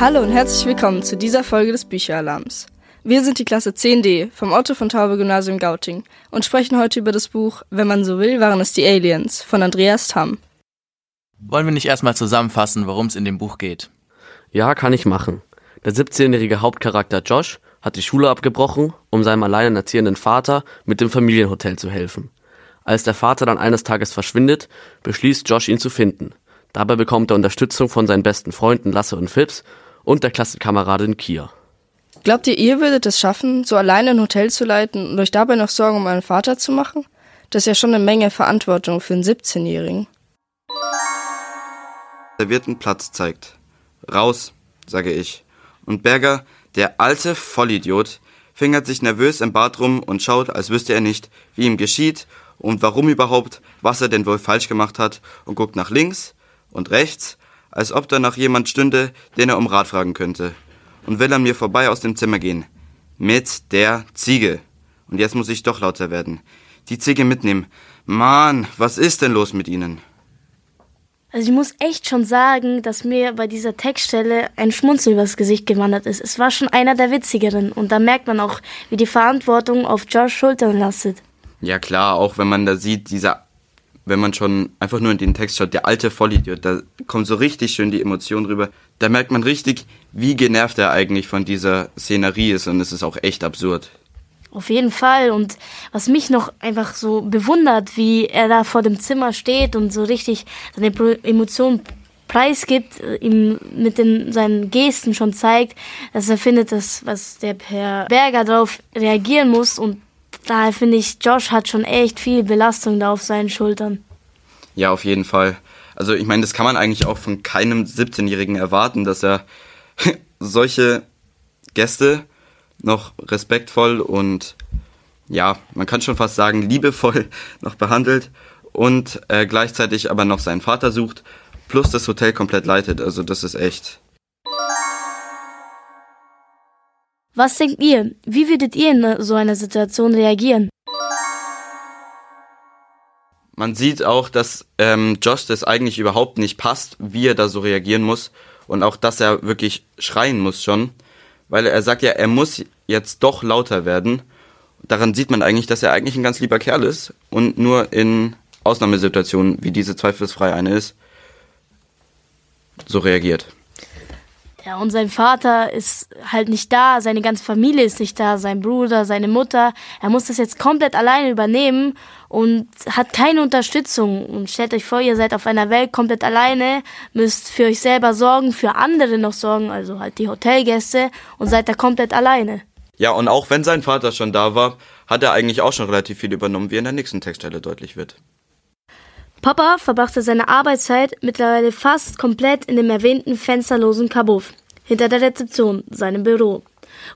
Hallo und herzlich willkommen zu dieser Folge des Bücheralarms. Wir sind die Klasse 10D vom Otto von Taube Gymnasium Gauting und sprechen heute über das Buch Wenn man so will, waren es die Aliens von Andreas Tamm. Wollen wir nicht erstmal zusammenfassen, worum es in dem Buch geht? Ja, kann ich machen. Der 17-jährige Hauptcharakter Josh hat die Schule abgebrochen, um seinem alleinerziehenden Vater mit dem Familienhotel zu helfen. Als der Vater dann eines Tages verschwindet, beschließt Josh ihn zu finden. Dabei bekommt er Unterstützung von seinen besten Freunden Lasse und Phipps und der Klassenkameradin Kia. Glaubt ihr, ihr würdet es schaffen, so alleine ein Hotel zu leiten und euch dabei noch Sorgen um euren Vater zu machen? Das ist ja schon eine Menge Verantwortung für einen 17-Jährigen. Der einen Platz zeigt. Raus, sage ich. Und Berger, der alte Vollidiot, fingert sich nervös im Bad rum und schaut, als wüsste er nicht, wie ihm geschieht und warum überhaupt, was er denn wohl falsch gemacht hat und guckt nach links und rechts, als ob da noch jemand stünde, den er um Rat fragen könnte. Und will an mir vorbei aus dem Zimmer gehen. Mit der Ziege. Und jetzt muss ich doch lauter werden. Die Ziege mitnehmen. Mann, was ist denn los mit Ihnen? Also ich muss echt schon sagen, dass mir bei dieser Textstelle ein Schmunzel übers Gesicht gewandert ist. Es war schon einer der witzigeren und da merkt man auch, wie die Verantwortung auf Josh Schultern lastet. Ja klar, auch wenn man da sieht, dieser, wenn man schon einfach nur in den Text schaut, der alte Vollidiot, da kommt so richtig schön die Emotion rüber. Da merkt man richtig, wie genervt er eigentlich von dieser Szenerie ist und es ist auch echt absurd. Auf jeden Fall. Und was mich noch einfach so bewundert, wie er da vor dem Zimmer steht und so richtig seine Emotionen preisgibt, äh, ihm mit den, seinen Gesten schon zeigt, dass er findet, dass was der Herr Berger darauf reagieren muss. Und daher finde ich, Josh hat schon echt viel Belastung da auf seinen Schultern. Ja, auf jeden Fall. Also ich meine, das kann man eigentlich auch von keinem 17-Jährigen erwarten, dass er solche Gäste noch respektvoll und ja, man kann schon fast sagen, liebevoll noch behandelt und äh, gleichzeitig aber noch seinen Vater sucht, plus das Hotel komplett leitet. Also das ist echt. Was denkt ihr? Wie würdet ihr in so einer Situation reagieren? Man sieht auch, dass ähm, Josh das eigentlich überhaupt nicht passt, wie er da so reagieren muss und auch, dass er wirklich schreien muss schon weil er sagt ja, er muss jetzt doch lauter werden. Daran sieht man eigentlich, dass er eigentlich ein ganz lieber Kerl ist und nur in Ausnahmesituationen, wie diese zweifelsfrei eine ist, so reagiert. Ja, und sein Vater ist halt nicht da, seine ganze Familie ist nicht da, sein Bruder, seine Mutter. Er muss das jetzt komplett alleine übernehmen und hat keine Unterstützung. Und stellt euch vor, ihr seid auf einer Welt komplett alleine, müsst für euch selber sorgen, für andere noch sorgen, also halt die Hotelgäste und seid da komplett alleine. Ja, und auch wenn sein Vater schon da war, hat er eigentlich auch schon relativ viel übernommen, wie in der nächsten Textstelle deutlich wird. Papa verbrachte seine Arbeitszeit mittlerweile fast komplett in dem erwähnten fensterlosen Kabuff, hinter der Rezeption, seinem Büro,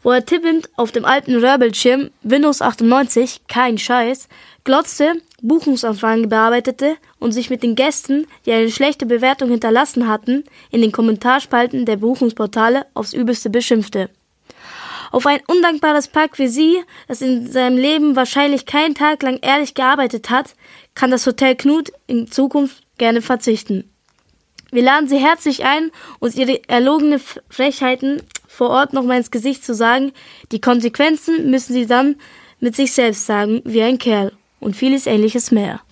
wo er tippend auf dem alten Röhrbildschirm Windows 98, kein Scheiß, glotzte, Buchungsanfragen bearbeitete und sich mit den Gästen, die eine schlechte Bewertung hinterlassen hatten, in den Kommentarspalten der Buchungsportale aufs Übelste beschimpfte. Auf ein undankbares Pack wie sie, das in seinem Leben wahrscheinlich keinen Tag lang ehrlich gearbeitet hat, kann das Hotel Knut in Zukunft gerne verzichten. Wir laden Sie herzlich ein, uns Ihre erlogene Frechheiten vor Ort nochmal ins Gesicht zu sagen. Die Konsequenzen müssen Sie dann mit sich selbst sagen, wie ein Kerl und vieles ähnliches mehr.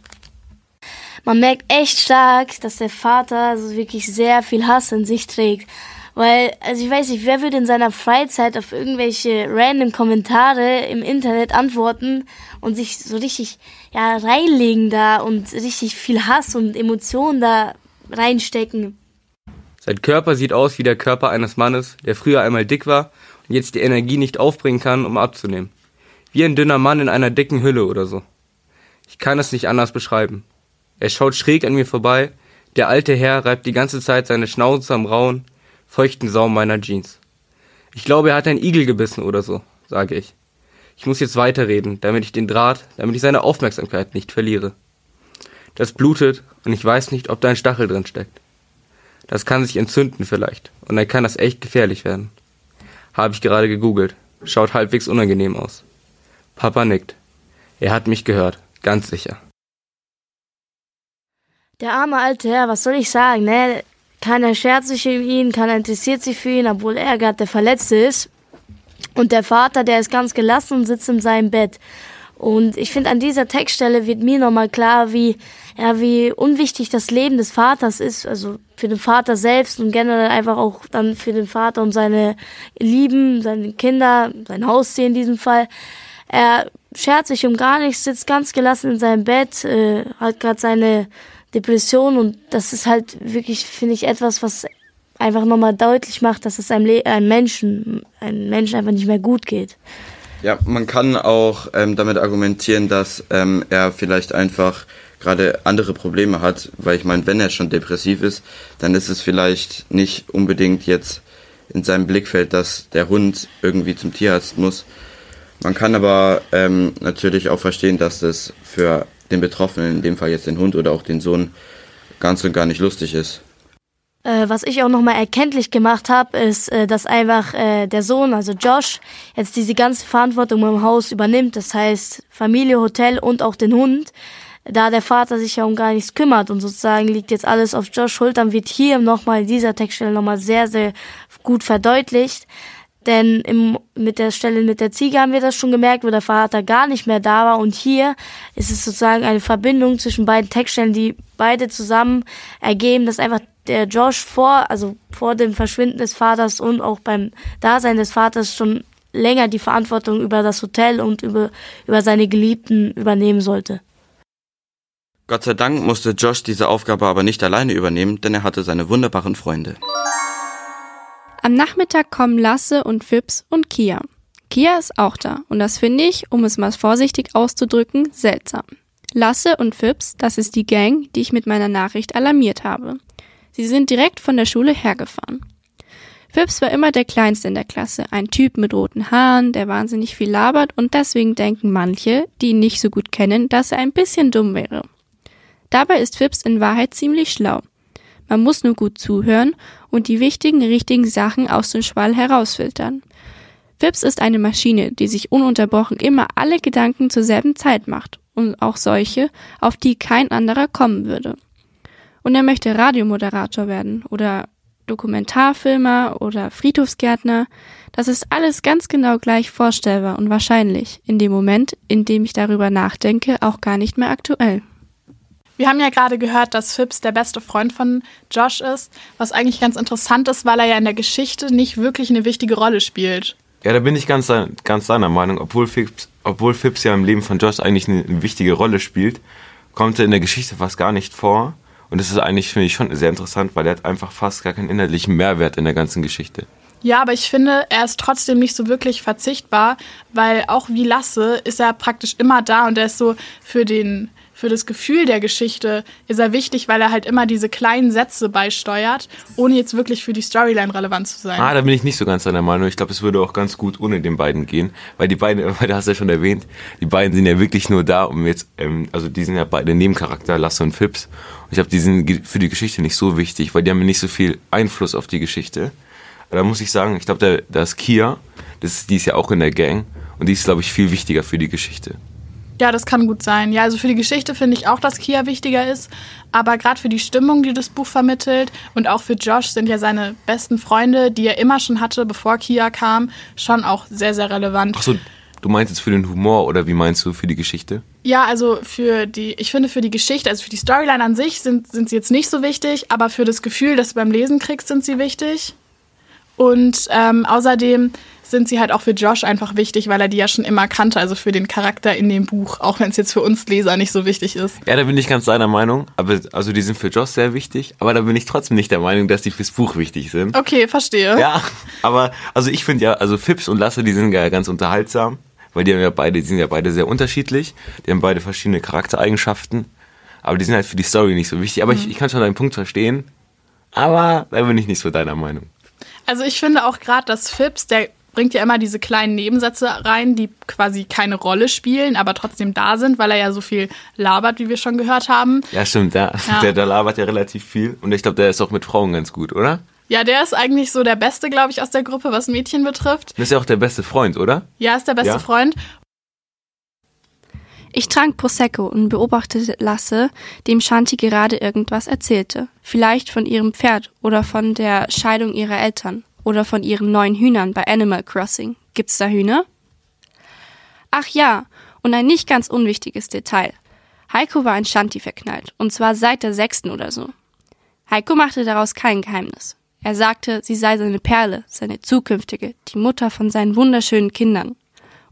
Man merkt echt stark, dass der Vater also wirklich sehr viel Hass in sich trägt. Weil, also ich weiß nicht, wer würde in seiner Freizeit auf irgendwelche random Kommentare im Internet antworten und sich so richtig, ja, reinlegen da und richtig viel Hass und Emotionen da reinstecken. Sein Körper sieht aus wie der Körper eines Mannes, der früher einmal dick war und jetzt die Energie nicht aufbringen kann, um abzunehmen. Wie ein dünner Mann in einer dicken Hülle oder so. Ich kann es nicht anders beschreiben. Er schaut schräg an mir vorbei, der alte Herr reibt die ganze Zeit seine Schnauze am rauen, feuchten Saum meiner Jeans. Ich glaube, er hat einen Igel gebissen oder so, sage ich. Ich muss jetzt weiterreden, damit ich den Draht, damit ich seine Aufmerksamkeit nicht verliere. Das blutet und ich weiß nicht, ob da ein Stachel drin steckt. Das kann sich entzünden vielleicht und dann kann das echt gefährlich werden. Habe ich gerade gegoogelt. Schaut halbwegs unangenehm aus. Papa nickt. Er hat mich gehört, ganz sicher. Der arme alte Herr, was soll ich sagen, ne? keiner schert sich um ihn, keiner interessiert sich für ihn, obwohl er gerade der Verletzte ist. Und der Vater, der ist ganz gelassen und sitzt in seinem Bett. Und ich finde, an dieser Textstelle wird mir nochmal klar, wie, ja, wie unwichtig das Leben des Vaters ist, also für den Vater selbst und generell einfach auch dann für den Vater und seine Lieben, seine Kinder, sein Haustier in diesem Fall. Er schert sich um gar nichts, sitzt ganz gelassen in seinem Bett, äh, hat gerade seine Depression und das ist halt wirklich, finde ich, etwas, was einfach nochmal deutlich macht, dass es einem, Le einem Menschen, einem Menschen einfach nicht mehr gut geht. Ja, man kann auch ähm, damit argumentieren, dass ähm, er vielleicht einfach gerade andere Probleme hat, weil ich meine, wenn er schon depressiv ist, dann ist es vielleicht nicht unbedingt jetzt in seinem Blickfeld, dass der Hund irgendwie zum Tierarzt muss. Man kann aber ähm, natürlich auch verstehen, dass das für den Betroffenen, in dem Fall jetzt den Hund oder auch den Sohn, ganz und gar nicht lustig ist. Äh, was ich auch nochmal erkenntlich gemacht habe, ist, äh, dass einfach äh, der Sohn, also Josh, jetzt diese ganze Verantwortung im Haus übernimmt. Das heißt Familie, Hotel und auch den Hund. Da der Vater sich ja um gar nichts kümmert und sozusagen liegt jetzt alles auf Josh Schultern, wird hier nochmal in dieser Textstelle nochmal sehr, sehr gut verdeutlicht. Denn im, mit der Stelle mit der Ziege haben wir das schon gemerkt, wo der Vater gar nicht mehr da war. Und hier ist es sozusagen eine Verbindung zwischen beiden Textstellen, die beide zusammen ergeben, dass einfach der Josh vor, also vor dem Verschwinden des Vaters und auch beim Dasein des Vaters schon länger die Verantwortung über das Hotel und über, über seine Geliebten übernehmen sollte. Gott sei Dank musste Josh diese Aufgabe aber nicht alleine übernehmen, denn er hatte seine wunderbaren Freunde. Am Nachmittag kommen Lasse und Phipps und Kia. Kia ist auch da und das finde ich, um es mal vorsichtig auszudrücken, seltsam. Lasse und Phipps, das ist die Gang, die ich mit meiner Nachricht alarmiert habe. Sie sind direkt von der Schule hergefahren. Phipps war immer der Kleinste in der Klasse, ein Typ mit roten Haaren, der wahnsinnig viel labert und deswegen denken manche, die ihn nicht so gut kennen, dass er ein bisschen dumm wäre. Dabei ist Phipps in Wahrheit ziemlich schlau. Man muss nur gut zuhören und die wichtigen, richtigen Sachen aus dem Schwall herausfiltern. Phipps ist eine Maschine, die sich ununterbrochen immer alle Gedanken zur selben Zeit macht und auch solche, auf die kein anderer kommen würde. Und er möchte Radiomoderator werden oder Dokumentarfilmer oder Friedhofsgärtner. Das ist alles ganz genau gleich vorstellbar und wahrscheinlich in dem Moment, in dem ich darüber nachdenke, auch gar nicht mehr aktuell. Wir haben ja gerade gehört, dass Phipps der beste Freund von Josh ist, was eigentlich ganz interessant ist, weil er ja in der Geschichte nicht wirklich eine wichtige Rolle spielt. Ja, da bin ich ganz, ganz deiner Meinung. Obwohl Phipps, obwohl Phipps ja im Leben von Josh eigentlich eine, eine wichtige Rolle spielt, kommt er in der Geschichte fast gar nicht vor. Und das ist eigentlich, finde ich, schon sehr interessant, weil er hat einfach fast gar keinen inhaltlichen Mehrwert in der ganzen Geschichte. Ja, aber ich finde, er ist trotzdem nicht so wirklich verzichtbar, weil auch wie Lasse ist er praktisch immer da und er ist so für den für das Gefühl der Geschichte ist er wichtig, weil er halt immer diese kleinen Sätze beisteuert, ohne jetzt wirklich für die Storyline relevant zu sein. Ah, da bin ich nicht so ganz deiner Meinung. Ich glaube, es würde auch ganz gut ohne den beiden gehen, weil die beiden, weil du hast ja schon erwähnt, die beiden sind ja wirklich nur da, um jetzt, ähm, also die sind ja beide Nebencharakter, Lasse und Phipps. Und ich glaube, die sind für die Geschichte nicht so wichtig, weil die haben nicht so viel Einfluss auf die Geschichte. Da muss ich sagen, ich glaube, da, da ist Kia, das die ist ja auch in der Gang und die ist, glaube ich, viel wichtiger für die Geschichte. Ja, das kann gut sein. Ja, also für die Geschichte finde ich auch, dass Kia wichtiger ist. Aber gerade für die Stimmung, die das Buch vermittelt und auch für Josh sind ja seine besten Freunde, die er immer schon hatte, bevor Kia kam, schon auch sehr, sehr relevant. Ach so, du meinst jetzt für den Humor oder wie meinst du für die Geschichte? Ja, also für die, ich finde für die Geschichte, also für die Storyline an sich sind, sind sie jetzt nicht so wichtig, aber für das Gefühl, das du beim Lesen kriegst, sind sie wichtig. Und ähm, außerdem sind sie halt auch für Josh einfach wichtig, weil er die ja schon immer kannte, also für den Charakter in dem Buch, auch wenn es jetzt für uns Leser nicht so wichtig ist. Ja, da bin ich ganz deiner Meinung, aber also die sind für Josh sehr wichtig, aber da bin ich trotzdem nicht der Meinung, dass die fürs Buch wichtig sind. Okay, verstehe. Ja, aber also ich finde ja, also Phipps und Lasse, die sind ja ganz unterhaltsam, weil die haben ja beide, die sind ja beide sehr unterschiedlich, die haben beide verschiedene Charaktereigenschaften, aber die sind halt für die Story nicht so wichtig, aber mhm. ich, ich kann schon deinen Punkt verstehen, aber da bin ich nicht so deiner Meinung. Also ich finde auch gerade, dass Phipps, der bringt ja immer diese kleinen Nebensätze rein, die quasi keine Rolle spielen, aber trotzdem da sind, weil er ja so viel labert, wie wir schon gehört haben. Ja, stimmt, ja. ja. Der, der labert ja relativ viel und ich glaube, der ist auch mit Frauen ganz gut, oder? Ja, der ist eigentlich so der Beste, glaube ich, aus der Gruppe, was Mädchen betrifft. Das ist ja auch der beste Freund, oder? Ja, ist der beste ja. Freund. Ich trank Prosecco und beobachtete Lasse, dem Shanti gerade irgendwas erzählte. Vielleicht von ihrem Pferd oder von der Scheidung ihrer Eltern oder von ihren neuen Hühnern bei Animal Crossing. Gibt's da Hühner? Ach ja, und ein nicht ganz unwichtiges Detail. Heiko war in Shanti verknallt, und zwar seit der sechsten oder so. Heiko machte daraus kein Geheimnis. Er sagte, sie sei seine Perle, seine zukünftige, die Mutter von seinen wunderschönen Kindern.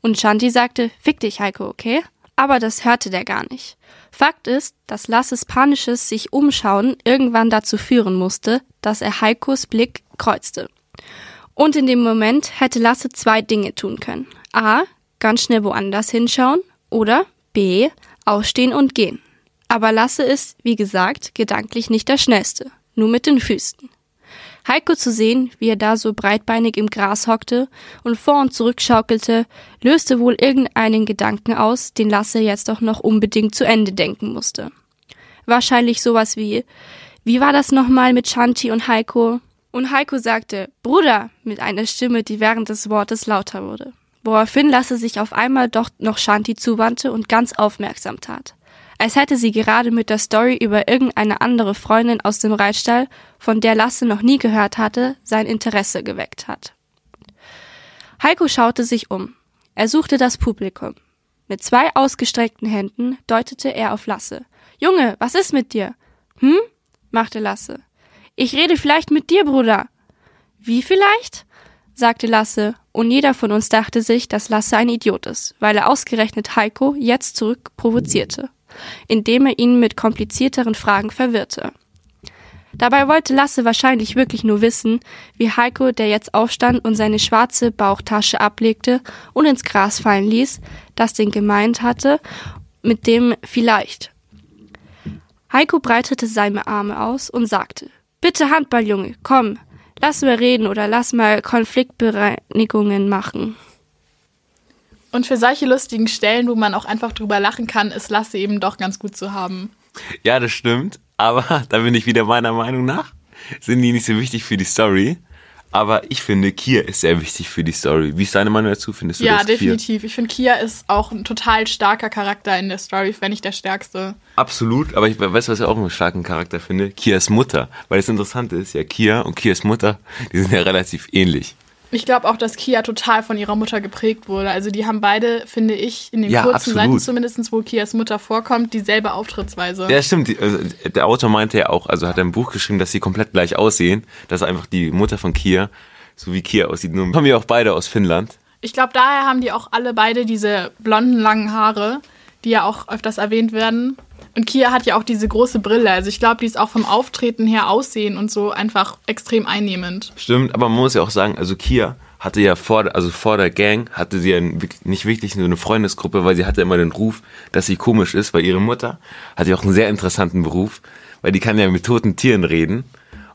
Und Shanti sagte, fick dich, Heiko, okay? Aber das hörte der gar nicht. Fakt ist, dass Lasses panisches sich umschauen irgendwann dazu führen musste, dass er Heikos Blick kreuzte. Und in dem Moment hätte Lasse zwei Dinge tun können. A. Ganz schnell woanders hinschauen oder B. Aufstehen und gehen. Aber Lasse ist, wie gesagt, gedanklich nicht der Schnellste. Nur mit den Füßen. Heiko zu sehen, wie er da so breitbeinig im Gras hockte und vor und zurück schaukelte, löste wohl irgendeinen Gedanken aus, den Lasse jetzt doch noch unbedingt zu Ende denken musste. Wahrscheinlich sowas wie, wie war das nochmal mit Shanti und Heiko? Und Heiko sagte, Bruder, mit einer Stimme, die während des Wortes lauter wurde. Woraufhin Lasse sich auf einmal doch noch Shanti zuwandte und ganz aufmerksam tat als hätte sie gerade mit der Story über irgendeine andere Freundin aus dem Reitstall, von der Lasse noch nie gehört hatte, sein Interesse geweckt hat. Heiko schaute sich um. Er suchte das Publikum. Mit zwei ausgestreckten Händen deutete er auf Lasse. Junge, was ist mit dir? Hm? machte Lasse. Ich rede vielleicht mit dir, Bruder. Wie vielleicht? sagte Lasse, und jeder von uns dachte sich, dass Lasse ein Idiot ist, weil er ausgerechnet Heiko jetzt zurück provozierte indem er ihn mit komplizierteren Fragen verwirrte. Dabei wollte Lasse wahrscheinlich wirklich nur wissen, wie Heiko, der jetzt aufstand und seine schwarze Bauchtasche ablegte und ins Gras fallen ließ, das den gemeint hatte, mit dem vielleicht. Heiko breitete seine Arme aus und sagte, Bitte Handballjunge, komm, lass mal reden oder lass mal Konfliktbereinigungen machen. Und für solche lustigen Stellen, wo man auch einfach drüber lachen kann, ist Lasse eben doch ganz gut zu haben. Ja, das stimmt. Aber da bin ich wieder meiner Meinung nach. Sind die nicht so wichtig für die Story. Aber ich finde, Kia ist sehr wichtig für die Story. Wie ist deine Meinung dazu? Findest du ja, das definitiv. Kia? Ich finde, Kia ist auch ein total starker Charakter in der Story, wenn nicht der stärkste. Absolut, aber ich weiß, was ich auch einen starken Charakter finde. Kias Mutter. Weil das Interessante ist, ja, Kia und Kias Mutter, die sind ja relativ ähnlich. Ich glaube auch, dass Kia total von ihrer Mutter geprägt wurde. Also die haben beide, finde ich, in den ja, kurzen absolut. Seiten zumindest, wo Kias Mutter vorkommt, dieselbe Auftrittsweise. Ja, stimmt. Also, der Autor meinte ja auch, also hat er ein Buch geschrieben, dass sie komplett gleich aussehen. Dass einfach die Mutter von Kia, so wie Kia aussieht. Nur kommen ja auch beide aus Finnland. Ich glaube, daher haben die auch alle beide diese blonden, langen Haare, die ja auch öfters erwähnt werden. Und Kia hat ja auch diese große Brille. Also ich glaube, die ist auch vom Auftreten her aussehen und so einfach extrem einnehmend. Stimmt, aber man muss ja auch sagen, also Kia hatte ja vor, also vor der Gang, hatte sie ja nicht wirklich so eine Freundesgruppe, weil sie hatte immer den Ruf, dass sie komisch ist, weil ihre Mutter hat ja auch einen sehr interessanten Beruf, weil die kann ja mit toten Tieren reden.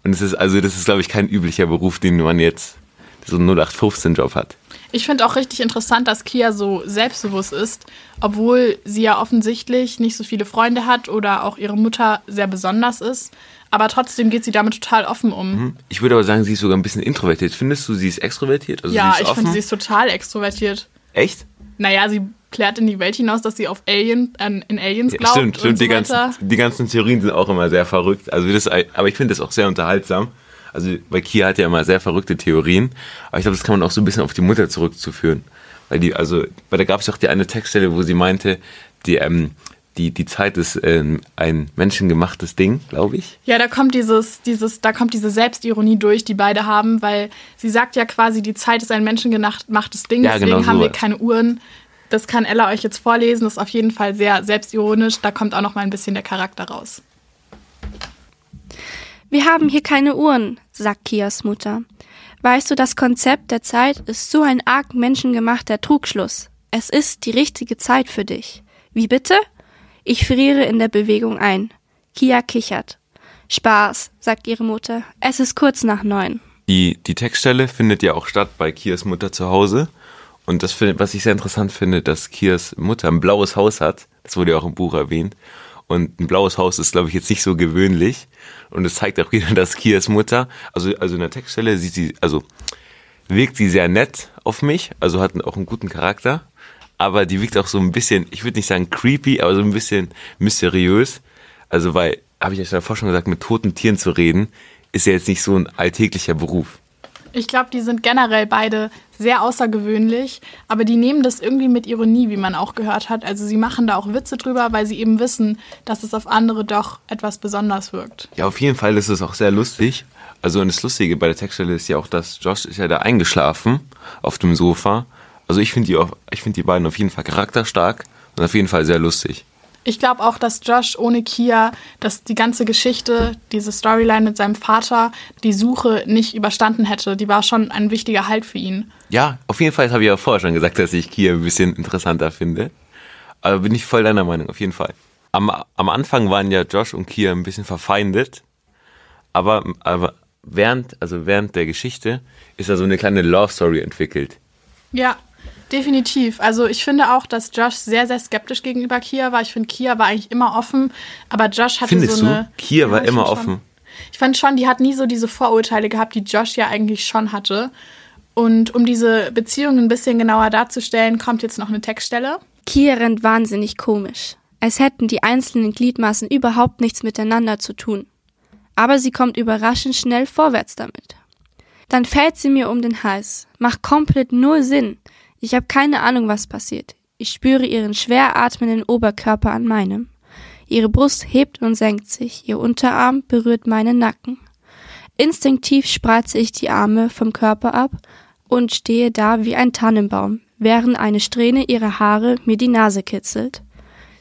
Und es ist, also das ist, glaube ich, kein üblicher Beruf, den man jetzt so einen 0815-Job hat. Ich finde auch richtig interessant, dass Kia so selbstbewusst ist, obwohl sie ja offensichtlich nicht so viele Freunde hat oder auch ihre Mutter sehr besonders ist. Aber trotzdem geht sie damit total offen um. Mhm. Ich würde aber sagen, sie ist sogar ein bisschen introvertiert. Findest du, sie ist extrovertiert? Also ja, ich finde, sie ist total extrovertiert. Echt? Naja, sie klärt in die Welt hinaus, dass sie auf Alien, äh, in Aliens glaubt. Ja, stimmt, stimmt. So die, ganzen, die ganzen Theorien sind auch immer sehr verrückt. Also das, aber ich finde das auch sehr unterhaltsam. Also, weil Kia hat ja immer sehr verrückte Theorien, aber ich glaube, das kann man auch so ein bisschen auf die Mutter zurückzuführen. Weil die, also, weil da gab es auch die eine Textstelle, wo sie meinte, die, ähm, die, die Zeit ist ähm, ein menschengemachtes Ding, glaube ich. Ja, da kommt dieses, dieses, da kommt diese Selbstironie durch, die beide haben, weil sie sagt ja quasi, die Zeit ist ein menschengemachtes Ding, ja, deswegen genau haben wir keine Uhren. Das kann Ella euch jetzt vorlesen, das ist auf jeden Fall sehr selbstironisch, da kommt auch noch mal ein bisschen der Charakter raus. Wir haben hier keine Uhren, sagt Kias Mutter. Weißt du, das Konzept der Zeit ist so ein arg menschengemachter Trugschluss. Es ist die richtige Zeit für dich. Wie bitte? Ich friere in der Bewegung ein. Kia kichert. Spaß, sagt ihre Mutter. Es ist kurz nach neun. Die, die Textstelle findet ja auch statt bei Kias Mutter zu Hause. Und das, was ich sehr interessant finde, dass Kias Mutter ein blaues Haus hat. Das wurde ja auch im Buch erwähnt. Und ein blaues Haus ist, glaube ich, jetzt nicht so gewöhnlich. Und es zeigt auch wieder, dass Kias Mutter, also, also in der Textstelle sieht sie, also wirkt sie sehr nett auf mich, also hat auch einen guten Charakter. aber die wirkt auch so ein bisschen, ich würde nicht sagen creepy, aber so ein bisschen mysteriös. Also weil, habe ich ja davor schon gesagt, mit toten Tieren zu reden, ist ja jetzt nicht so ein alltäglicher Beruf. Ich glaube, die sind generell beide sehr außergewöhnlich, aber die nehmen das irgendwie mit Ironie, wie man auch gehört hat. Also sie machen da auch Witze drüber, weil sie eben wissen, dass es auf andere doch etwas besonders wirkt. Ja, auf jeden Fall ist es auch sehr lustig. Also und das Lustige bei der Textstelle ist ja auch, dass Josh ist ja da eingeschlafen auf dem Sofa. Also ich finde die, finde die beiden auf jeden Fall charakterstark und auf jeden Fall sehr lustig. Ich glaube auch, dass Josh ohne Kia, dass die ganze Geschichte, diese Storyline mit seinem Vater, die Suche nicht überstanden hätte. Die war schon ein wichtiger Halt für ihn. Ja, auf jeden Fall, das habe ich ja vorher schon gesagt, dass ich Kia ein bisschen interessanter finde. Aber bin ich voll deiner Meinung, auf jeden Fall. Am, am Anfang waren ja Josh und Kia ein bisschen verfeindet, aber, aber während, also während der Geschichte ist da so eine kleine Love Story entwickelt. Ja, definitiv. Also ich finde auch, dass Josh sehr, sehr skeptisch gegenüber Kia war. Ich finde, Kia war eigentlich immer offen, aber Josh hatte Findest so du? eine... Kia war ich immer find schon. offen. Ich fand schon, die hat nie so diese Vorurteile gehabt, die Josh ja eigentlich schon hatte. Und um diese Beziehung ein bisschen genauer darzustellen, kommt jetzt noch eine Textstelle. Kia rennt wahnsinnig komisch, als hätten die einzelnen Gliedmaßen überhaupt nichts miteinander zu tun. Aber sie kommt überraschend schnell vorwärts damit. Dann fällt sie mir um den Hals, macht komplett null Sinn. Ich habe keine Ahnung, was passiert. Ich spüre ihren schwer atmenden Oberkörper an meinem. Ihre Brust hebt und senkt sich, ihr Unterarm berührt meinen Nacken. Instinktiv spreize ich die Arme vom Körper ab und stehe da wie ein Tannenbaum, während eine Strähne ihrer Haare mir die Nase kitzelt.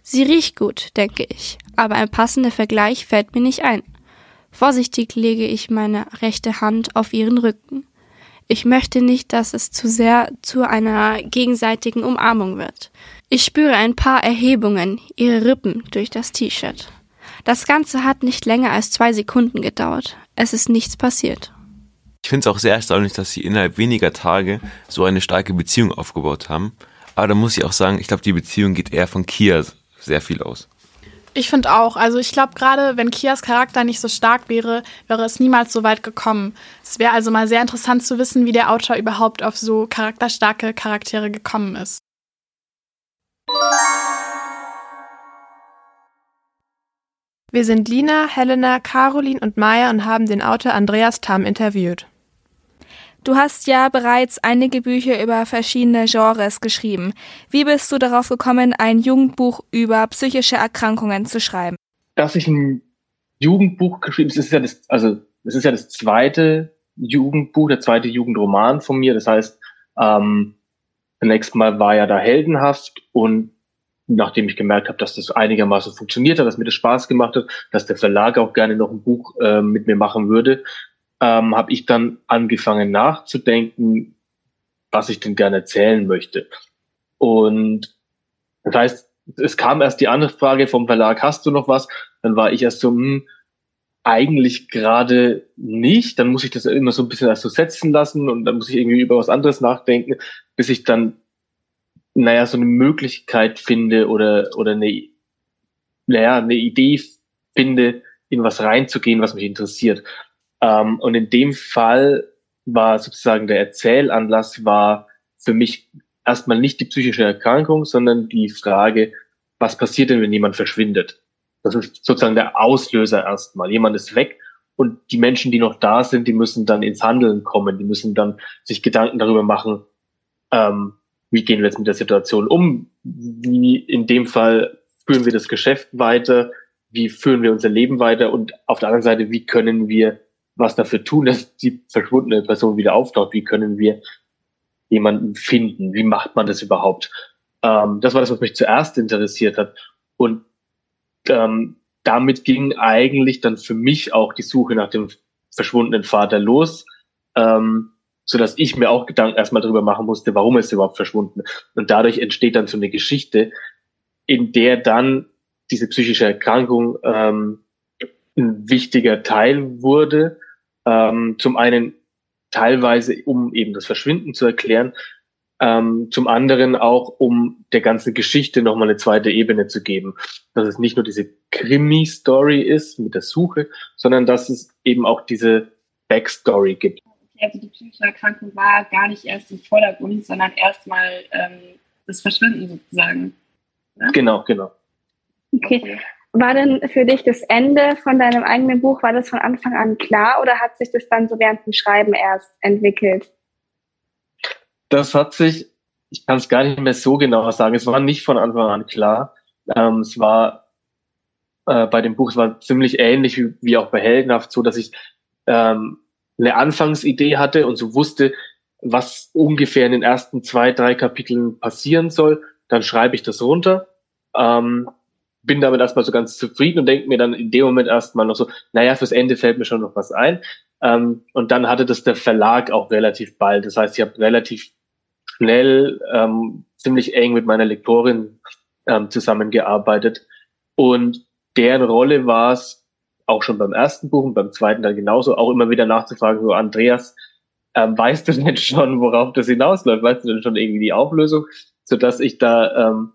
Sie riecht gut, denke ich, aber ein passender Vergleich fällt mir nicht ein. Vorsichtig lege ich meine rechte Hand auf ihren Rücken. Ich möchte nicht, dass es zu sehr zu einer gegenseitigen Umarmung wird. Ich spüre ein paar Erhebungen ihrer Rippen durch das T-Shirt. Das Ganze hat nicht länger als zwei Sekunden gedauert. Es ist nichts passiert. Ich finde es auch sehr erstaunlich, dass sie innerhalb weniger Tage so eine starke Beziehung aufgebaut haben. Aber da muss ich auch sagen, ich glaube, die Beziehung geht eher von Kia sehr viel aus. Ich finde auch, also ich glaube gerade, wenn Kias Charakter nicht so stark wäre, wäre es niemals so weit gekommen. Es wäre also mal sehr interessant zu wissen, wie der Autor überhaupt auf so charakterstarke Charaktere gekommen ist. Wir sind Lina, Helena, Caroline und Maya und haben den Autor Andreas Tam interviewt. Du hast ja bereits einige Bücher über verschiedene Genres geschrieben. Wie bist du darauf gekommen, ein Jugendbuch über psychische Erkrankungen zu schreiben? dass ich ein Jugendbuch geschrieben, das ist ja das, also das ist ja das zweite Jugendbuch, der zweite Jugendroman von mir. Das heißt, ähm, zunächst mal war ja da heldenhaft und nachdem ich gemerkt habe, dass das einigermaßen funktioniert hat, dass mir das Spaß gemacht hat, dass der Verlag auch gerne noch ein Buch äh, mit mir machen würde, ähm, habe ich dann angefangen nachzudenken, was ich denn gerne erzählen möchte. Und das heißt, es kam erst die andere Frage vom Verlag, hast du noch was? Dann war ich erst so, hm, eigentlich gerade nicht. Dann muss ich das immer so ein bisschen erst so setzen lassen und dann muss ich irgendwie über was anderes nachdenken, bis ich dann, naja, so eine Möglichkeit finde oder, oder eine, naja, eine Idee finde, in was reinzugehen, was mich interessiert. Ähm, und in dem Fall war sozusagen der Erzählanlass war für mich erstmal nicht die psychische Erkrankung, sondern die Frage, was passiert denn, wenn jemand verschwindet? Das ist sozusagen der Auslöser erstmal. Jemand ist weg und die Menschen, die noch da sind, die müssen dann ins Handeln kommen. Die müssen dann sich Gedanken darüber machen, ähm, wie gehen wir jetzt mit der Situation um? Wie in dem Fall führen wir das Geschäft weiter? Wie führen wir unser Leben weiter? Und auf der anderen Seite, wie können wir was dafür tun, dass die verschwundene Person wieder auftaucht? Wie können wir jemanden finden? Wie macht man das überhaupt? Ähm, das war das, was mich zuerst interessiert hat. Und ähm, damit ging eigentlich dann für mich auch die Suche nach dem verschwundenen Vater los, ähm, so dass ich mir auch Gedanken erstmal darüber machen musste, warum ist er überhaupt verschwunden. Und dadurch entsteht dann so eine Geschichte, in der dann diese psychische Erkrankung ähm, ein wichtiger Teil wurde. Ähm, zum einen teilweise, um eben das Verschwinden zu erklären, ähm, zum anderen auch, um der ganzen Geschichte nochmal eine zweite Ebene zu geben. Dass es nicht nur diese Krimi-Story ist mit der Suche, sondern dass es eben auch diese Backstory gibt. Also die psychische Erkrankung war gar nicht erst im Vordergrund, sondern erstmal ähm, das Verschwinden sozusagen. Ja? Genau, genau. Okay. War denn für dich das Ende von deinem eigenen Buch, war das von Anfang an klar oder hat sich das dann so während dem Schreiben erst entwickelt? Das hat sich, ich kann es gar nicht mehr so genau sagen, es war nicht von Anfang an klar. Ähm, es war äh, bei dem Buch, es war ziemlich ähnlich wie, wie auch bei Heldenhaft, so dass ich ähm, eine Anfangsidee hatte und so wusste, was ungefähr in den ersten zwei, drei Kapiteln passieren soll. Dann schreibe ich das runter. Ähm, bin damit erstmal so ganz zufrieden und denke mir dann in dem Moment erstmal noch so, naja, fürs Ende fällt mir schon noch was ein. Ähm, und dann hatte das der Verlag auch relativ bald. Das heißt, ich habe relativ schnell ähm, ziemlich eng mit meiner Lektorin ähm, zusammengearbeitet. Und deren Rolle war es, auch schon beim ersten Buch und beim zweiten dann genauso, auch immer wieder nachzufragen, so Andreas, ähm, weißt du denn schon, worauf das hinausläuft? Weißt du denn schon irgendwie die Auflösung? Sodass ich da ähm,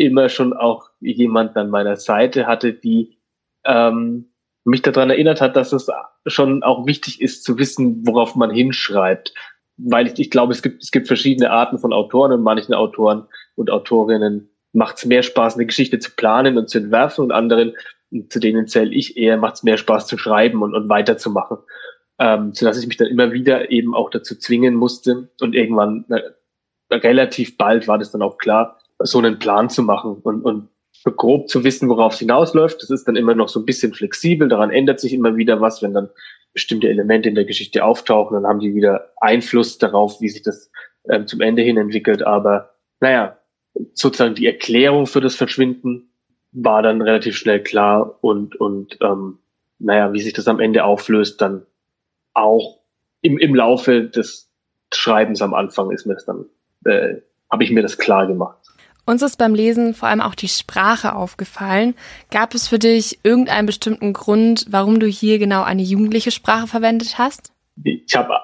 immer schon auch jemand an meiner Seite hatte, die ähm, mich daran erinnert hat, dass es schon auch wichtig ist zu wissen, worauf man hinschreibt. Weil ich, ich glaube, es gibt, es gibt verschiedene Arten von Autoren und manchen Autoren und Autorinnen macht es mehr Spaß, eine Geschichte zu planen und zu entwerfen und anderen, zu denen zähle ich eher, macht es mehr Spaß zu schreiben und, und weiterzumachen. Ähm, sodass ich mich dann immer wieder eben auch dazu zwingen musste und irgendwann na, relativ bald war das dann auch klar, so einen Plan zu machen und, und grob zu wissen, worauf es hinausläuft. Das ist dann immer noch so ein bisschen flexibel. Daran ändert sich immer wieder was, wenn dann bestimmte Elemente in der Geschichte auftauchen, dann haben die wieder Einfluss darauf, wie sich das ähm, zum Ende hin entwickelt. Aber naja, sozusagen die Erklärung für das Verschwinden war dann relativ schnell klar und, und ähm, naja, wie sich das am Ende auflöst, dann auch im, im Laufe des Schreibens am Anfang ist mir das dann, äh, habe ich mir das klar gemacht. Uns ist beim Lesen vor allem auch die Sprache aufgefallen. Gab es für dich irgendeinen bestimmten Grund, warum du hier genau eine jugendliche Sprache verwendet hast? Ich habe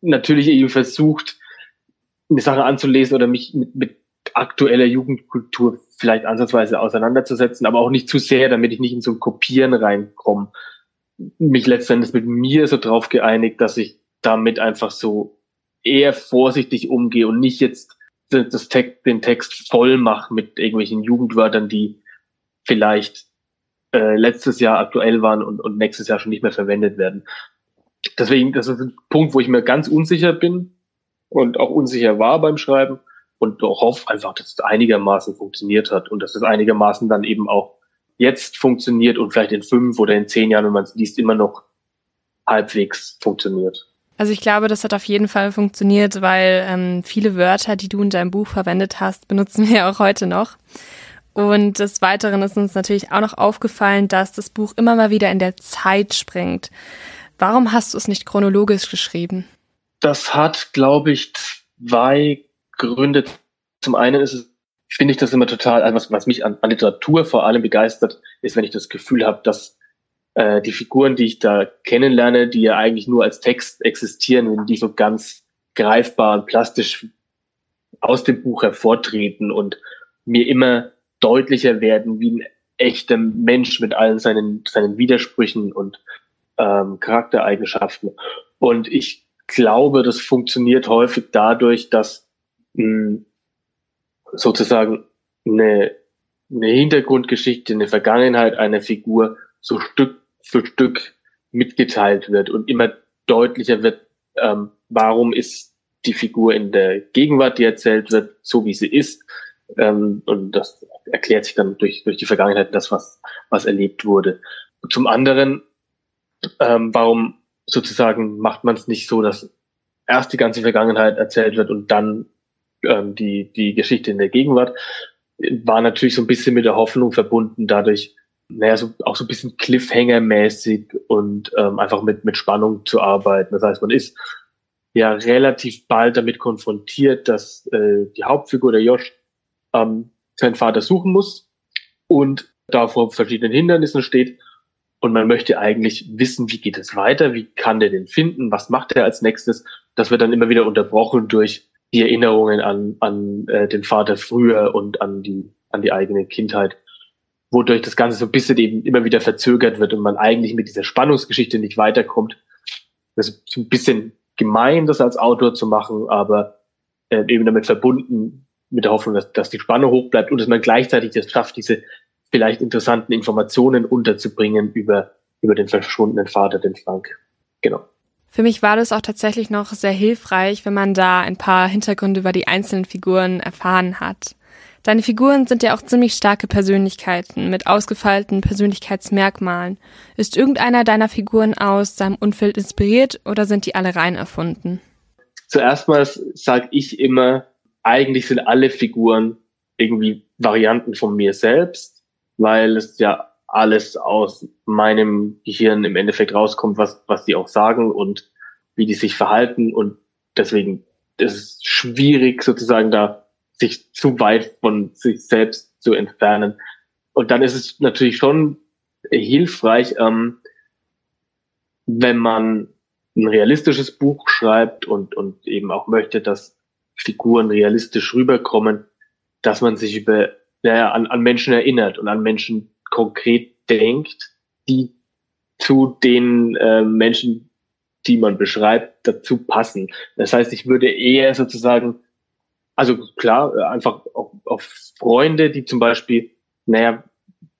natürlich eben versucht, eine Sache anzulesen oder mich mit, mit aktueller Jugendkultur vielleicht ansatzweise auseinanderzusetzen, aber auch nicht zu sehr, damit ich nicht in so ein Kopieren reinkomme. Mich letztendlich mit mir so drauf geeinigt, dass ich damit einfach so eher vorsichtig umgehe und nicht jetzt das Text, den Text voll mache mit irgendwelchen Jugendwörtern, die vielleicht äh, letztes Jahr aktuell waren und, und nächstes Jahr schon nicht mehr verwendet werden. Deswegen, das ist ein Punkt, wo ich mir ganz unsicher bin und auch unsicher war beim Schreiben und auch hoffe einfach, dass es einigermaßen funktioniert hat und dass es einigermaßen dann eben auch jetzt funktioniert und vielleicht in fünf oder in zehn Jahren, wenn man es liest, immer noch halbwegs funktioniert. Also ich glaube, das hat auf jeden Fall funktioniert, weil ähm, viele Wörter, die du in deinem Buch verwendet hast, benutzen wir auch heute noch. Und des Weiteren ist uns natürlich auch noch aufgefallen, dass das Buch immer mal wieder in der Zeit springt. Warum hast du es nicht chronologisch geschrieben? Das hat, glaube ich, zwei Gründe. Zum einen ist es, finde ich das immer total, also was, was mich an, an Literatur vor allem begeistert, ist, wenn ich das Gefühl habe, dass äh, die Figuren, die ich da kennenlerne, die ja eigentlich nur als Text existieren, wenn die so ganz greifbar und plastisch aus dem Buch hervortreten und mir immer deutlicher werden, wie ein echter Mensch mit allen seinen, seinen Widersprüchen und ähm, Charaktereigenschaften. Und ich glaube, das funktioniert häufig dadurch, dass mh, hm, sozusagen eine, eine Hintergrundgeschichte, eine Vergangenheit einer Figur so Stück für Stück mitgeteilt wird und immer deutlicher wird, ähm, warum ist die Figur in der Gegenwart, die erzählt wird, so wie sie ist. Ähm, und das erklärt sich dann durch, durch die Vergangenheit das, was, was erlebt wurde. zum anderen, ähm, warum sozusagen macht man es nicht so, dass erst die ganze Vergangenheit erzählt wird und dann ähm, die, die Geschichte in der Gegenwart, war natürlich so ein bisschen mit der Hoffnung verbunden, dadurch naja, so, auch so ein bisschen Cliffhanger-mäßig und ähm, einfach mit, mit Spannung zu arbeiten. Das heißt, man ist ja relativ bald damit konfrontiert, dass äh, die Hauptfigur, der Josh, ähm, seinen Vater suchen muss und da vor verschiedenen Hindernissen steht. Und man möchte eigentlich wissen, wie geht es weiter, wie kann der den finden, was macht er als nächstes. Das wird dann immer wieder unterbrochen durch die Erinnerungen an, an äh, den Vater früher und an die, an die eigene Kindheit wodurch das Ganze so ein bisschen eben immer wieder verzögert wird und man eigentlich mit dieser Spannungsgeschichte nicht weiterkommt. Das ist ein bisschen gemein, das als Autor zu machen, aber äh, eben damit verbunden, mit der Hoffnung, dass, dass die Spannung hoch bleibt und dass man gleichzeitig das schafft, diese vielleicht interessanten Informationen unterzubringen über, über den verschwundenen Vater, den Frank. Genau. Für mich war das auch tatsächlich noch sehr hilfreich, wenn man da ein paar Hintergründe über die einzelnen Figuren erfahren hat. Deine Figuren sind ja auch ziemlich starke Persönlichkeiten mit ausgefeilten Persönlichkeitsmerkmalen. Ist irgendeiner deiner Figuren aus seinem Umfeld inspiriert oder sind die alle rein erfunden? Zuerst mal sage ich immer, eigentlich sind alle Figuren irgendwie Varianten von mir selbst, weil es ja alles aus meinem Gehirn im Endeffekt rauskommt, was, was die auch sagen und wie die sich verhalten. Und deswegen ist es schwierig, sozusagen da sich zu weit von sich selbst zu entfernen. Und dann ist es natürlich schon hilfreich, ähm, wenn man ein realistisches Buch schreibt und, und eben auch möchte, dass Figuren realistisch rüberkommen, dass man sich über, naja, an, an Menschen erinnert und an Menschen konkret denkt, die zu den äh, Menschen, die man beschreibt, dazu passen. Das heißt, ich würde eher sozusagen also klar, äh, einfach auf, auf Freunde, die zum Beispiel, naja,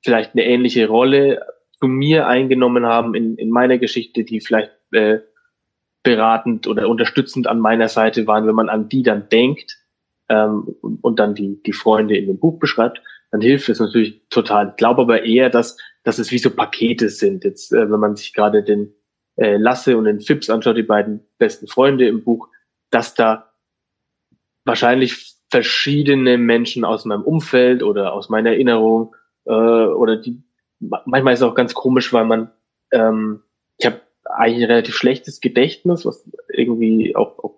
vielleicht eine ähnliche Rolle zu mir eingenommen haben in, in meiner Geschichte, die vielleicht äh, beratend oder unterstützend an meiner Seite waren, wenn man an die dann denkt ähm, und dann die, die Freunde in dem Buch beschreibt, dann hilft es natürlich total. Ich glaube aber eher, dass, dass es wie so Pakete sind. Jetzt, äh, wenn man sich gerade den äh, Lasse und den Fips anschaut, die beiden besten Freunde im Buch, dass da wahrscheinlich verschiedene Menschen aus meinem Umfeld oder aus meiner Erinnerung äh, oder die manchmal ist es auch ganz komisch, weil man ähm, ich habe eigentlich ein relativ schlechtes Gedächtnis, was irgendwie auch, auch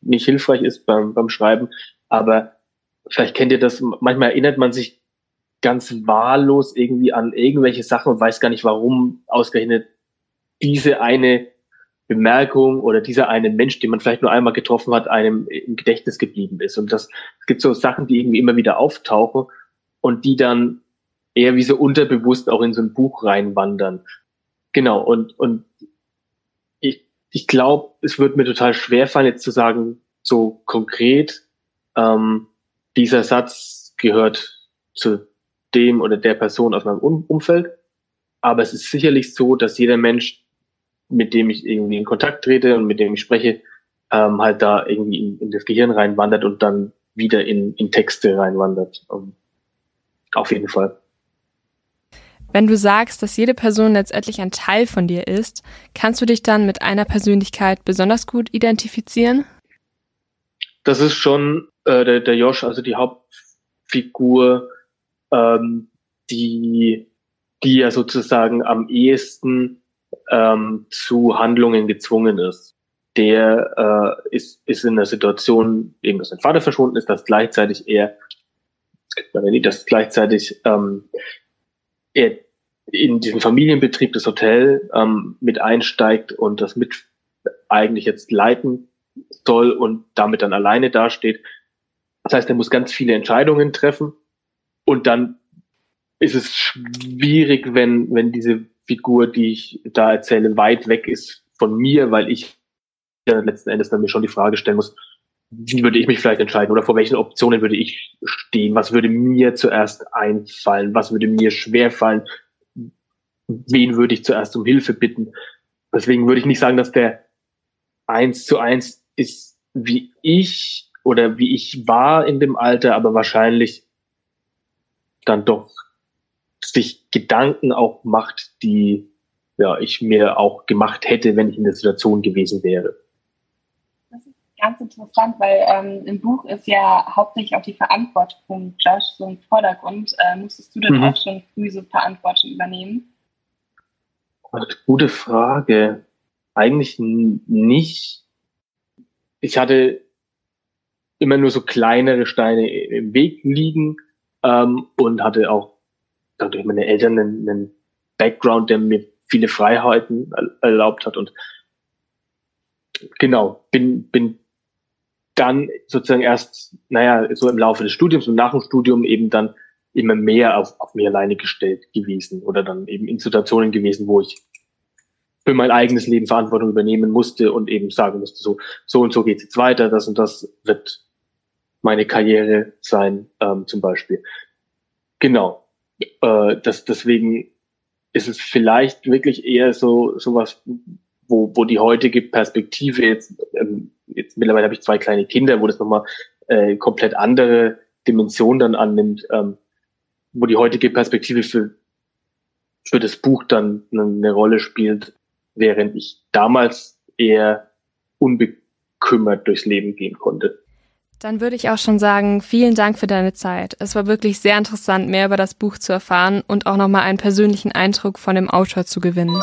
nicht hilfreich ist beim, beim Schreiben, aber vielleicht kennt ihr das, manchmal erinnert man sich ganz wahllos irgendwie an irgendwelche Sachen und weiß gar nicht, warum ausgerechnet diese eine Bemerkung oder dieser eine Mensch, den man vielleicht nur einmal getroffen hat, einem im Gedächtnis geblieben ist. Und das es gibt so Sachen, die irgendwie immer wieder auftauchen und die dann eher wie so unterbewusst auch in so ein Buch reinwandern. Genau, und, und ich, ich glaube, es wird mir total schwer fallen, jetzt zu sagen, so konkret, ähm, dieser Satz gehört zu dem oder der Person aus meinem Umfeld. Aber es ist sicherlich so, dass jeder Mensch mit dem ich irgendwie in Kontakt trete und mit dem ich spreche, ähm, halt da irgendwie in, in das Gehirn reinwandert und dann wieder in, in Texte reinwandert. Um, ähm, auf jeden Fall. Wenn du sagst, dass jede Person letztendlich ein Teil von dir ist, kannst du dich dann mit einer Persönlichkeit besonders gut identifizieren? Das ist schon äh, der, der Josh, also die Hauptfigur, ähm, die, die ja sozusagen am ehesten ähm, zu Handlungen gezwungen ist. Der äh, ist, ist in der Situation, eben dass sein Vater verschwunden ist, dass gleichzeitig er, dass gleichzeitig ähm, er in diesen Familienbetrieb des Hotel ähm, mit einsteigt und das mit eigentlich jetzt leiten soll und damit dann alleine dasteht. Das heißt, er muss ganz viele Entscheidungen treffen und dann ist es schwierig, wenn, wenn diese Figur, die ich da erzähle, weit weg ist von mir, weil ich ja letzten Endes dann mir schon die Frage stellen muss, wie würde ich mich vielleicht entscheiden oder vor welchen Optionen würde ich stehen? Was würde mir zuerst einfallen? Was würde mir schwerfallen? Wen würde ich zuerst um Hilfe bitten? Deswegen würde ich nicht sagen, dass der eins zu eins ist wie ich oder wie ich war in dem Alter, aber wahrscheinlich dann doch sich Gedanken auch macht, die ja, ich mir auch gemacht hätte, wenn ich in der Situation gewesen wäre. Das ist ganz interessant, weil ähm, im Buch ist ja hauptsächlich auch die Verantwortung Josh so im Vordergrund. Äh, musstest du denn mhm. auch schon früh so Verantwortung übernehmen? Gute Frage. Eigentlich nicht. Ich hatte immer nur so kleinere Steine im Weg liegen ähm, und hatte auch durch meine Eltern einen, einen Background, der mir viele Freiheiten erlaubt hat und genau, bin, bin dann sozusagen erst, naja, so im Laufe des Studiums und nach dem Studium eben dann immer mehr auf, auf mich alleine gestellt gewesen oder dann eben in Situationen gewesen, wo ich für mein eigenes Leben Verantwortung übernehmen musste und eben sagen musste, so, so und so geht's jetzt weiter, das und das wird meine Karriere sein, ähm, zum Beispiel. Genau. Äh, das, deswegen ist es vielleicht wirklich eher so sowas, wo, wo die heutige Perspektive jetzt, ähm, jetzt mittlerweile habe ich zwei kleine Kinder, wo das nochmal äh, komplett andere Dimension dann annimmt, ähm, wo die heutige Perspektive für, für das Buch dann eine Rolle spielt, während ich damals eher unbekümmert durchs Leben gehen konnte. Dann würde ich auch schon sagen, vielen Dank für deine Zeit. Es war wirklich sehr interessant, mehr über das Buch zu erfahren und auch nochmal einen persönlichen Eindruck von dem Autor zu gewinnen.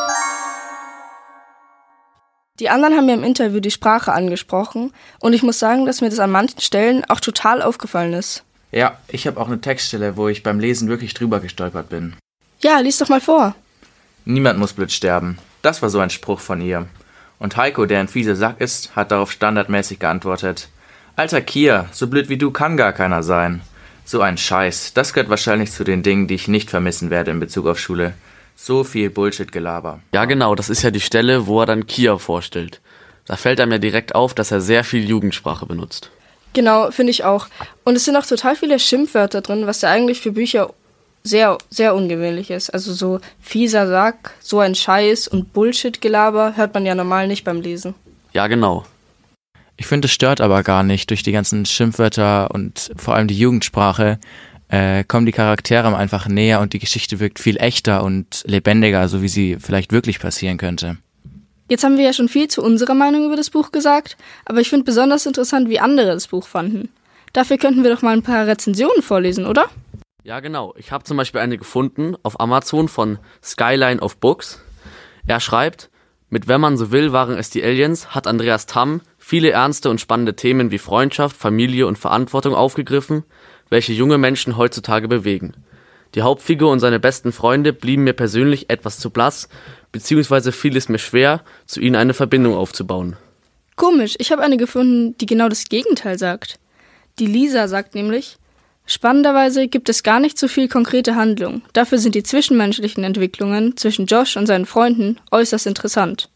Die anderen haben mir im Interview die Sprache angesprochen und ich muss sagen, dass mir das an manchen Stellen auch total aufgefallen ist. Ja, ich habe auch eine Textstelle, wo ich beim Lesen wirklich drüber gestolpert bin. Ja, lies doch mal vor. Niemand muss blöd sterben. Das war so ein Spruch von ihr. Und Heiko, der ein fieser Sack ist, hat darauf standardmäßig geantwortet. Alter Kia, so blöd wie du kann gar keiner sein. So ein Scheiß. Das gehört wahrscheinlich zu den Dingen, die ich nicht vermissen werde in Bezug auf Schule. So viel Bullshit-Gelaber. Ja, genau, das ist ja die Stelle, wo er dann Kia vorstellt. Da fällt einem ja direkt auf, dass er sehr viel Jugendsprache benutzt. Genau, finde ich auch. Und es sind auch total viele Schimpfwörter drin, was ja eigentlich für Bücher sehr, sehr ungewöhnlich ist. Also so fieser Sack, so ein Scheiß und Bullshit-Gelaber hört man ja normal nicht beim Lesen. Ja, genau. Ich finde, es stört aber gar nicht. Durch die ganzen Schimpfwörter und vor allem die Jugendsprache äh, kommen die Charaktere einfach näher und die Geschichte wirkt viel echter und lebendiger, so wie sie vielleicht wirklich passieren könnte. Jetzt haben wir ja schon viel zu unserer Meinung über das Buch gesagt, aber ich finde besonders interessant, wie andere das Buch fanden. Dafür könnten wir doch mal ein paar Rezensionen vorlesen, oder? Ja, genau. Ich habe zum Beispiel eine gefunden auf Amazon von Skyline of Books. Er schreibt, mit Wenn man so will waren es die Aliens, hat Andreas Tamm viele ernste und spannende Themen wie Freundschaft, Familie und Verantwortung aufgegriffen, welche junge Menschen heutzutage bewegen. Die Hauptfigur und seine besten Freunde blieben mir persönlich etwas zu blass, beziehungsweise fiel es mir schwer, zu ihnen eine Verbindung aufzubauen. Komisch, ich habe eine gefunden, die genau das Gegenteil sagt. Die Lisa sagt nämlich, spannenderweise gibt es gar nicht so viel konkrete Handlung. Dafür sind die zwischenmenschlichen Entwicklungen zwischen Josh und seinen Freunden äußerst interessant.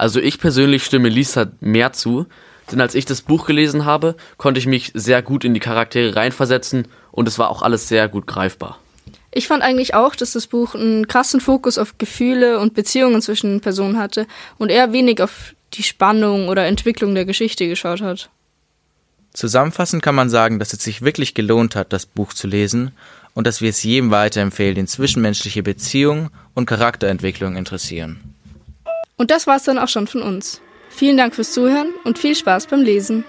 Also ich persönlich stimme Lisa mehr zu, denn als ich das Buch gelesen habe, konnte ich mich sehr gut in die Charaktere reinversetzen und es war auch alles sehr gut greifbar. Ich fand eigentlich auch, dass das Buch einen krassen Fokus auf Gefühle und Beziehungen zwischen Personen hatte und eher wenig auf die Spannung oder Entwicklung der Geschichte geschaut hat. Zusammenfassend kann man sagen, dass es sich wirklich gelohnt hat, das Buch zu lesen und dass wir es jedem weiterempfehlen, den zwischenmenschliche Beziehungen und Charakterentwicklung interessieren. Und das war's dann auch schon von uns. Vielen Dank fürs Zuhören und viel Spaß beim Lesen.